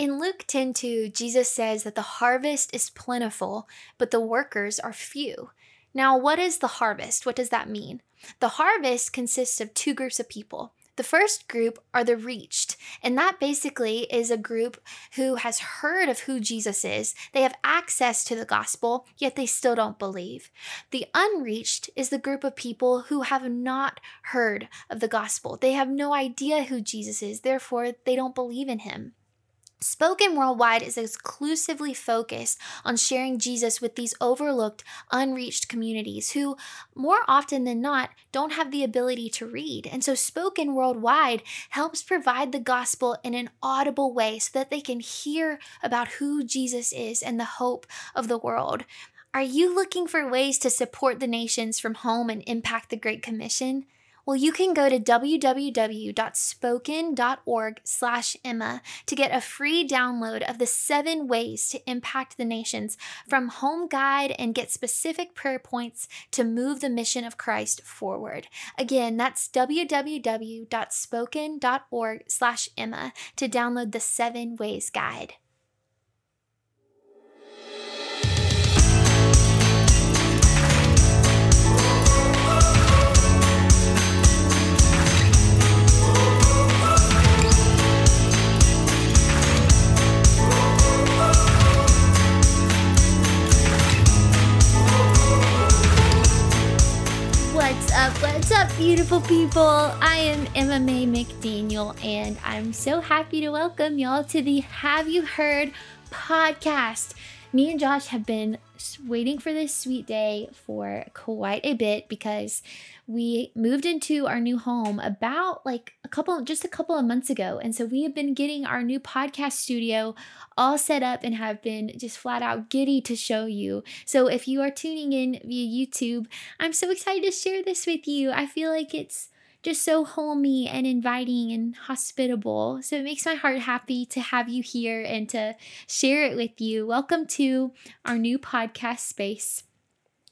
In Luke 10:2, Jesus says that the harvest is plentiful, but the workers are few. Now, what is the harvest? What does that mean? The harvest consists of two groups of people. The first group are the reached, and that basically is a group who has heard of who Jesus is. They have access to the gospel, yet they still don't believe. The unreached is the group of people who have not heard of the gospel. They have no idea who Jesus is, therefore, they don't believe in him. Spoken Worldwide is exclusively focused on sharing Jesus with these overlooked, unreached communities who, more often than not, don't have the ability to read. And so, Spoken Worldwide helps provide the gospel in an audible way so that they can hear about who Jesus is and the hope of the world. Are you looking for ways to support the nations from home and impact the Great Commission? Well, you can go to www.spoken.org slash Emma to get a free download of the 7 ways to impact the nations from home guide and get specific prayer points to move the mission of Christ forward. Again, that's www.spoken.org slash Emma to download the 7 ways guide. Up? What's up, beautiful people? I am Mae McDaniel, and I'm so happy to welcome y'all to the Have You Heard podcast. Me and Josh have been waiting for this sweet day for quite a bit because we moved into our new home about like a couple just a couple of months ago. And so we have been getting our new podcast studio all set up and have been just flat out giddy to show you. So if you are tuning in via youtube i'm so excited to share this with you. I feel like it's just so homey and inviting and hospitable. So it makes my heart happy to have you here and to share it with you. Welcome to our new podcast space.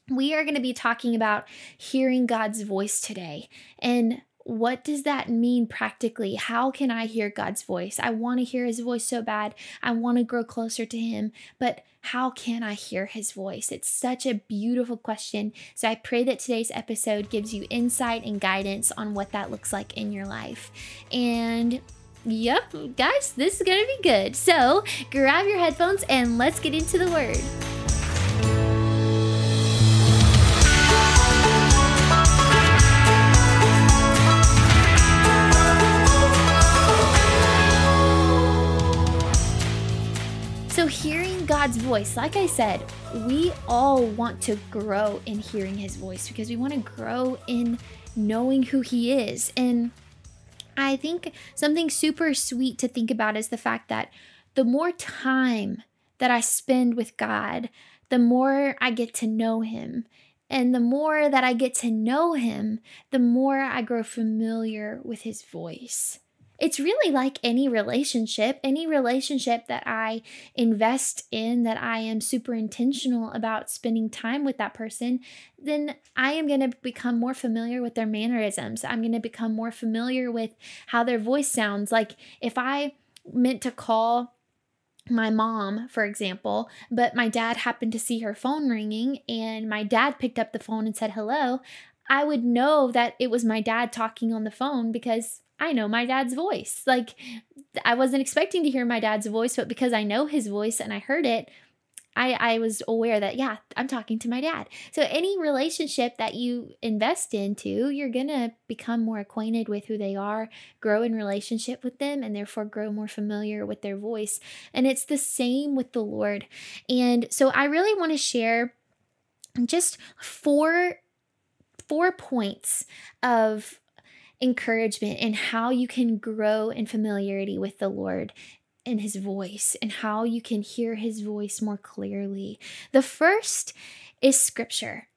We are going to be talking about hearing God's voice today. And what does that mean practically? How can I hear God's voice? I want to hear his voice so bad. I want to grow closer to him, but how can I hear his voice? It's such a beautiful question. So I pray that today's episode gives you insight and guidance on what that looks like in your life. And Yep, guys, this is gonna be good. So grab your headphones and let's get into the word. Hearing God's voice, like I said, we all want to grow in hearing His voice because we want to grow in knowing who He is. And I think something super sweet to think about is the fact that the more time that I spend with God, the more I get to know Him. And the more that I get to know Him, the more I grow familiar with His voice it's really like any relationship, any relationship that I invest in, that I am super intentional about spending time with that person, then I am going to become more familiar with their mannerisms. I'm going to become more familiar with how their voice sounds. Like if I meant to call my mom, for example, but my dad happened to see her phone ringing and my dad picked up the phone and said hello, I would know that it was my dad talking on the phone because I know my dad's voice. Like, I wasn't expecting to hear my dad's voice, but because I know his voice and I heard it, I, I was aware that, yeah, I'm talking to my dad. So, any relationship that you invest into, you're to become more acquainted with who they are, grow in relationship with them, and therefore grow more familiar with their voice. And it's the same with the Lord. And so, I really want to share just four four points of encouragement and how you can grow in familiarity with the Lord and his voice and how you can hear his voice more clearly. The first is scripture.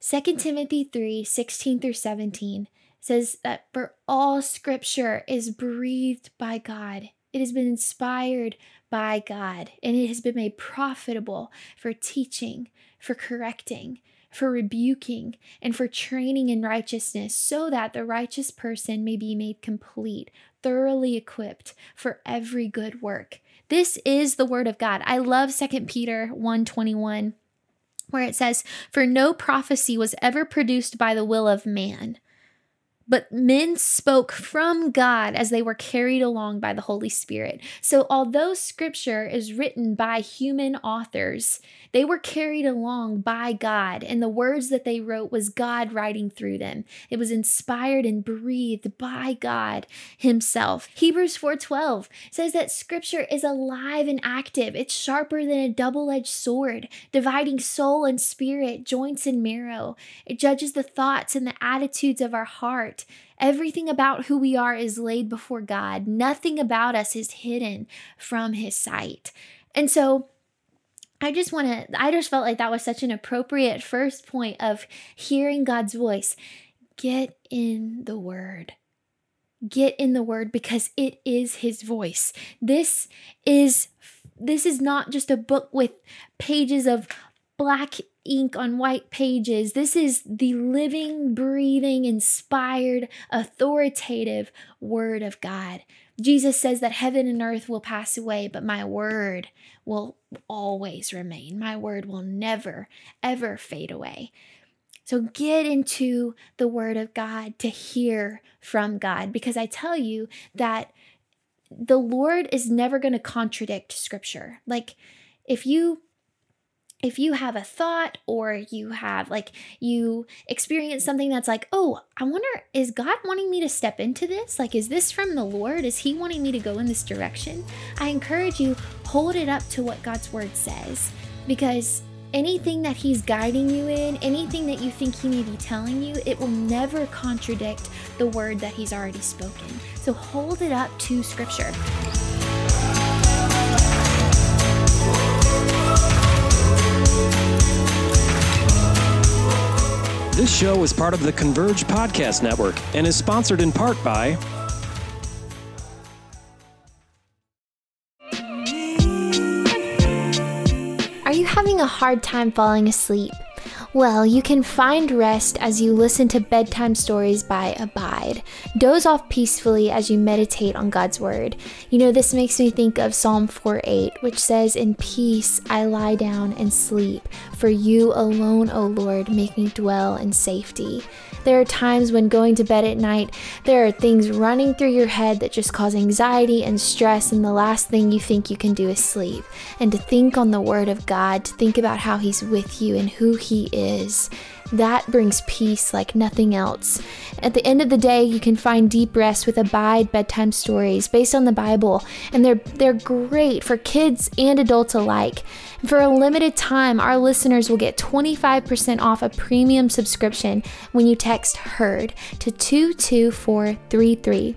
2 Timothy 3 16 through 17 says that for all scripture is breathed by God. It has been inspired by God and it has been made profitable for teaching, for correcting, for rebuking, and for training in righteousness, so that the righteous person may be made complete, thoroughly equipped for every good work. This is the word of God. I love 2 Peter 121 where it says, For no prophecy was ever produced by the will of man, but men spoke from God as they were carried along by the Holy Spirit. So, although scripture is written by human authors, they were carried along by God, and the words that they wrote was God writing through them. It was inspired and breathed by God himself. Hebrews 4:12 says that scripture is alive and active. It's sharper than a double-edged sword, dividing soul and spirit, joints and marrow. It judges the thoughts and the attitudes of our heart heart. Everything about who we are is laid before God. Nothing about us is hidden from His sight. And so, I just want to, I just felt like that was such an appropriate first point of hearing God's voice. Get in the Word. Get in the Word because it is His voice. This is. This is not just a book with pages of black ink on white pages. This is the living, breathing, inspired, authoritative Word of God. Jesus says that heaven and earth will pass away, but my word will always remain. My word will never, ever fade away. So get into the word of God to hear from God because I tell you that the Lord is never going to contradict scripture. Like if you if you have a thought or you have like you experience something that's like oh i wonder is god wanting me to step into this? Like is this from the lord? Is he wanting me to go in this direction? I encourage you hold it up to what god's word says because anything that he's guiding you in anything that you think he may be telling you it will never contradict the word that he's already spoken. So hold it up to scripture This show is part of the Converge Podcast Network and is sponsored in part by. Are you having a hard time falling asleep? Well, you can find rest as you listen to bedtime stories by Abide. Doze off peacefully as you meditate on God's Word. You know, this makes me think of Psalm 4 8, which says, In peace I lie down and sleep, for you alone, O Lord, make me dwell in safety. There are times when going to bed at night, there are things running through your head that just cause anxiety and stress, and the last thing you think you can do is sleep. And to think on the Word of God, to think about how He's with you and who He is. That brings peace like nothing else. At the end of the day, you can find deep rest with Abide bedtime stories based on the Bible, and they're they're great for kids and adults alike. For a limited time, our listeners will get 25% off a premium subscription when you text HEARD to 22433.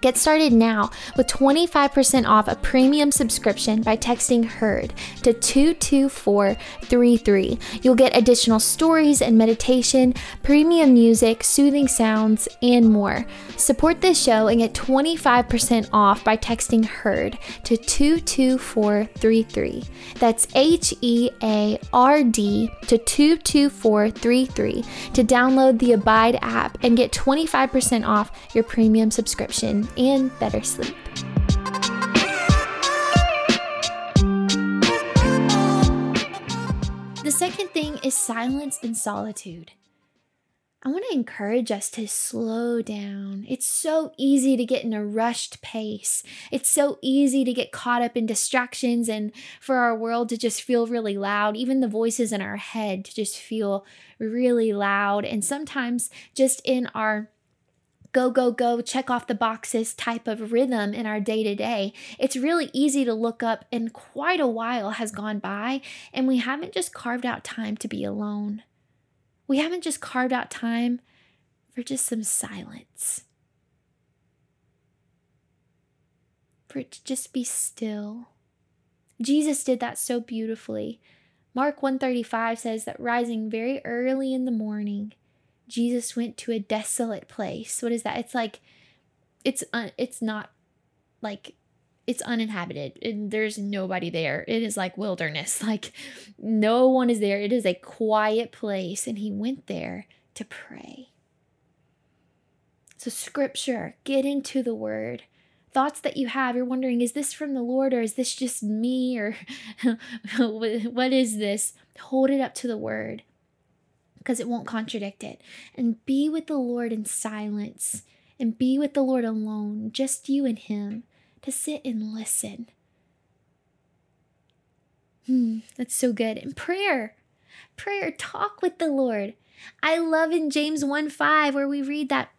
Get started now with 25% off a premium subscription by texting HEARD to 22433. You'll get additional stories and meditation, premium music, soothing sounds, and more. Support this show and get 25% off by texting HEARD to 22433. That's H E A R D to 22433 to download the Abide app and get 25% off your premium subscription and better sleep. The second thing is silence and solitude. I want to encourage us to slow down. It's so easy to get in a rushed pace. It's so easy to get caught up in distractions and for our world to just feel really loud, even the voices in our head to just feel really loud. And sometimes just in our go, go, go, check off the boxes type of rhythm in our day to day, it's really easy to look up and quite a while has gone by and we haven't just carved out time to be alone. We haven't just carved out time for just some silence. For it to just be still. Jesus did that so beautifully. Mark 135 says that rising very early in the morning, Jesus went to a desolate place. What is that? It's like it's un, it's not like it's uninhabited and there's nobody there. It is like wilderness. Like no one is there. It is a quiet place and he went there to pray. So, scripture, get into the word. Thoughts that you have, you're wondering, is this from the Lord or is this just me or what is this? Hold it up to the word because it won't contradict it. And be with the Lord in silence and be with the Lord alone, just you and Him, to sit and listen. Hmm, that's so good. And prayer, prayer, talk with the Lord. I love in James 1 5 where we read that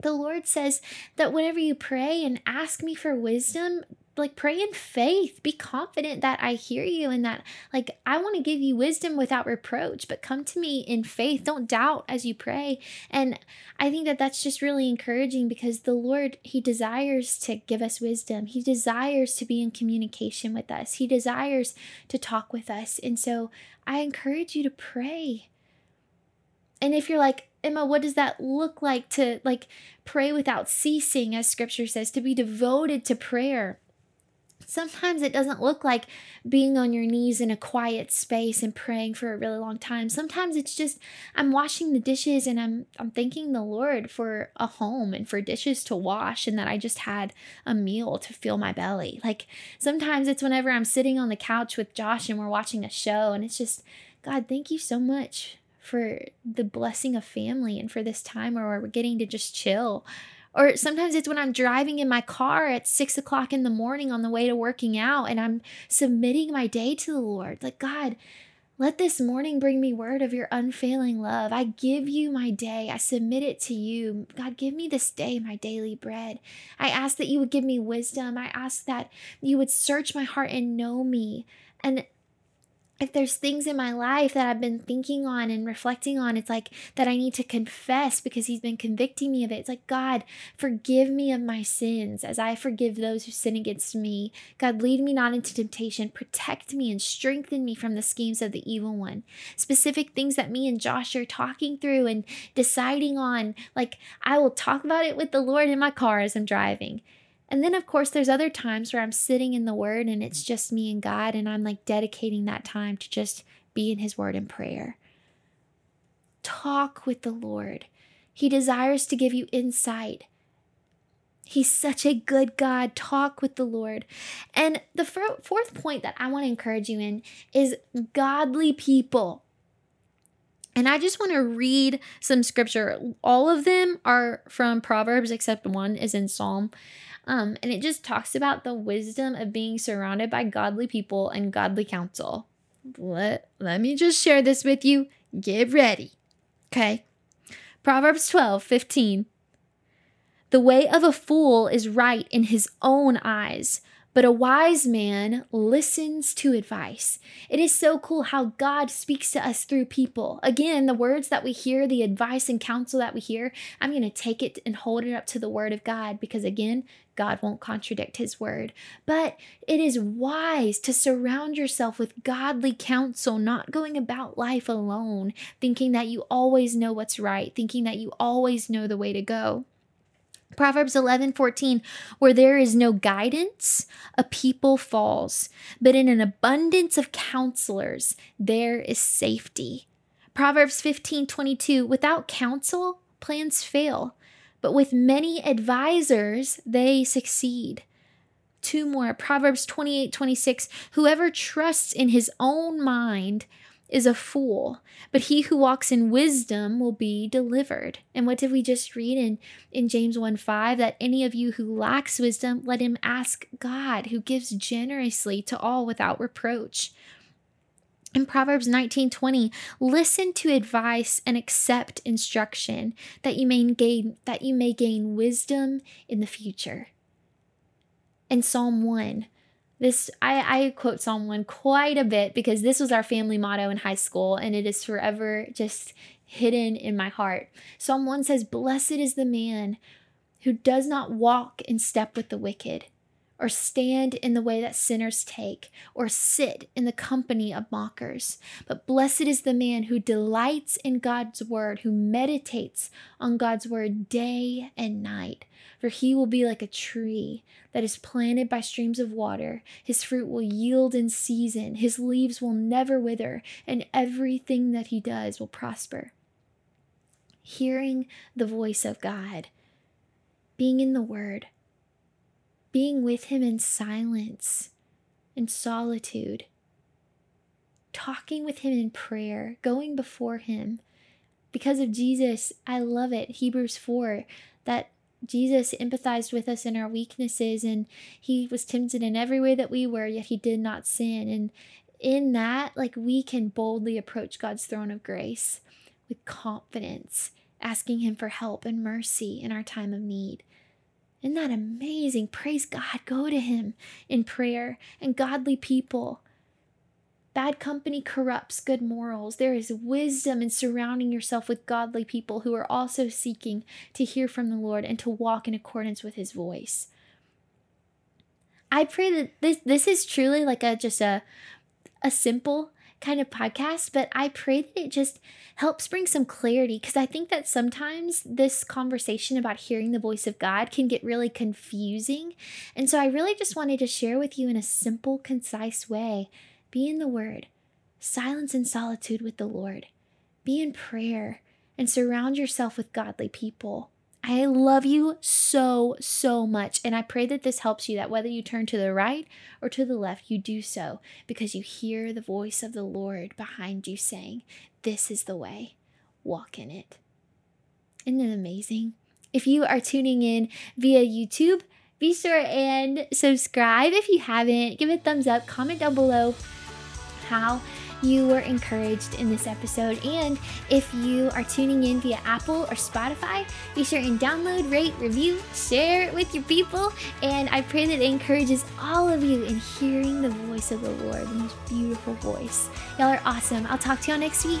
the Lord says that whenever you pray and ask me for wisdom, like pray in faith. Be confident that i hear you and that like i want to give you wisdom without reproach but come to me in faith. Don't doubt as you pray. And i think that that's just really encouraging because the lord he desires to give us wisdom. He desires to be in communication with us. He desires to talk with us. And so i encourage you to pray. And if you're like Emma, what does that look like to like pray without ceasing, as scripture says, to be devoted to prayer? Sometimes it doesn't look like being on your knees in a quiet space and praying for a really long time. Sometimes it's just I'm washing the dishes and I'm I'm thanking the Lord for a home and for dishes to wash and that I just had a meal to fill my belly. Like sometimes it's whenever I'm sitting on the couch with Josh and we're watching a show and it's just God, thank you so much for the blessing of family and for this time where we're getting to just chill or sometimes it's when I'm driving in my car at six o'clock in the morning on the way to working out and I'm submitting my day to the Lord. Like, God, let this morning bring me word of your unfailing love. I give you my day. I submit it to you. God, give me this day my daily bread. I ask that you would give me wisdom. I ask that you would search my heart and know me. And if there's things in my life that I've been thinking on and reflecting on, it's like that I need to confess because He's been convicting me of it. It's like, God, forgive me of my sins as I forgive those who sin against me. God, lead me not into temptation. Protect me and strengthen me from the schemes of the evil one. Specific things that me and Josh are talking through and deciding on. Like, I will talk about it with the Lord in my car as I'm driving. And then, of course, there's other times where I'm sitting in the Word and it's just me and God, and I'm like dedicating that time to just be in His Word and prayer. Talk with the Lord. He desires to give you insight. He's such a good God. Talk with the Lord. And the fourth point that I want to encourage you in is godly people. And I just want to read some scripture. All of them are from Proverbs, except one is in Psalm. Um, and it just talks about the wisdom of being surrounded by godly people and godly counsel. Let, let me just share this with you. Get ready. Okay. Proverbs 12, 15. The way of a fool is right in his own eyes, but a wise man listens to advice. It is so cool how God speaks to us through people. Again, the words that we hear, the advice and counsel that we hear, I'm going to take it and hold it up to the word of God because, again, God won't contradict his word. But it is wise to surround yourself with godly counsel, not going about life alone, thinking that you always know what's right, thinking that you always know the way to go. Proverbs 11, 14, where there is no guidance, a people falls, but in an abundance of counselors, there is safety. Proverbs 15, 22, without counsel, plans fail, but with many advisors, they succeed. Two more. Proverbs 28, 26, whoever trusts in his own mind is a fool, but he who walks in wisdom will be delivered. And what did we just read in, in James 1 5? That any of you who lacks wisdom, let him ask God, who gives generously to all without reproach. In Proverbs 19:20, listen to advice and accept instruction that you may gain that you may gain wisdom in the future. In Psalm 1, this I, I quote Psalm 1 quite a bit because this was our family motto in high school and it is forever just hidden in my heart. Psalm 1 says, Blessed is the man who does not walk in step with the wicked, or stand in the way that sinners take, or sit in the company of mockers. But blessed is the man who delights in God's word, who meditates on God's word day and night. For he will be like a tree that is planted by streams of water. His fruit will yield in season, his leaves will never wither, and everything that he does will prosper. hearing the voice of God, being in the Word, being with Him in silence in solitude, talking with Him in prayer, going before Him. Because of Jesus, I love it. Hebrews 4 that Jesus empathized with us in our weaknesses and he was tempted in every way that we were, yet he did not sin. And in that, like we can boldly approach God's throne of grace with confidence, asking him for help and mercy in our time of need. Isn't that amazing? Praise God. Go to him in prayer and godly people. Bad company corrupts good morals. There is wisdom in surrounding yourself with godly people who are also seeking to hear from the Lord and to walk in accordance with his voice. I pray that this this is truly like a just a a simple kind of podcast, but I pray that it just helps bring some clarity because I think that sometimes this conversation about hearing the voice of God can get really confusing. And so I really just wanted to share with you in a simple, concise way be in the Word, silence and solitude with the Lord, be in prayer, and surround yourself with godly people. I love you so, so much. And I pray that this helps you that whether you turn to the right or to the left, you do so because you hear the voice of the Lord behind you saying, This is the way, walk in it. Isn't it amazing? If you are tuning in via YouTube, be sure and subscribe if you haven't. Give it a thumbs up, comment down below how you were encouraged in this episode. And if you are tuning in via Apple or Spotify, be sure and download, rate, review, share it with your people. And I pray that it encourages all of you in hearing the voice of the Lord, the most beautiful voice. Y'all are awesome. I'll talk to y'all next week.